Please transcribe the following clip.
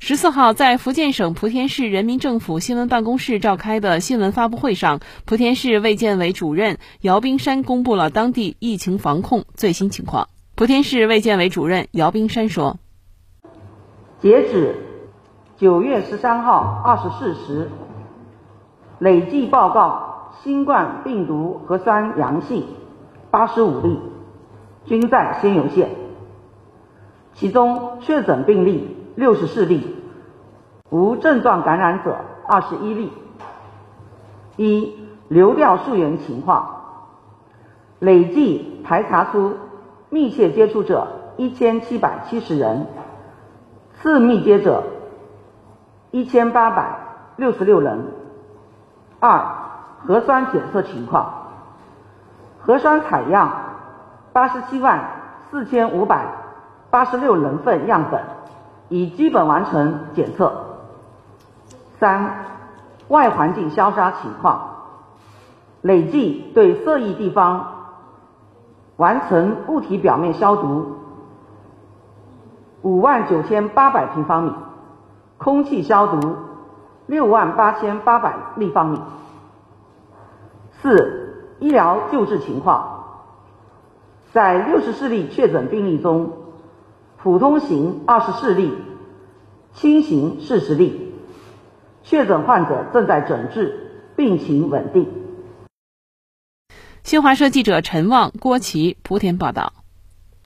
十四号，在福建省莆田市人民政府新闻办公室召开的新闻发布会上，莆田市卫健委主任姚冰山公布了当地疫情防控最新情况。莆田市卫健委主任姚冰山说：“截止九月十三号二十四时，累计报告新冠病毒核酸阳性八十五例，均在仙游县。其中确诊病例。”六十四例，无症状感染者二十一例。一流调溯源情况，累计排查出密切接触者一千七百七十人，次密接者一千八百六十六人。二核酸检测情况，核酸采样八十七万四千五百八十六人份样本。已基本完成检测。三、外环境消杀情况，累计对涉疫地方完成物体表面消毒五万九千八百平方米，空气消毒六万八千八百立方米。四、医疗救治情况，在六十四例确诊病例中。普通型二十四例，轻型四十例，确诊患者正在诊治，病情稳定。新华社记者陈旺、郭琦莆田报道。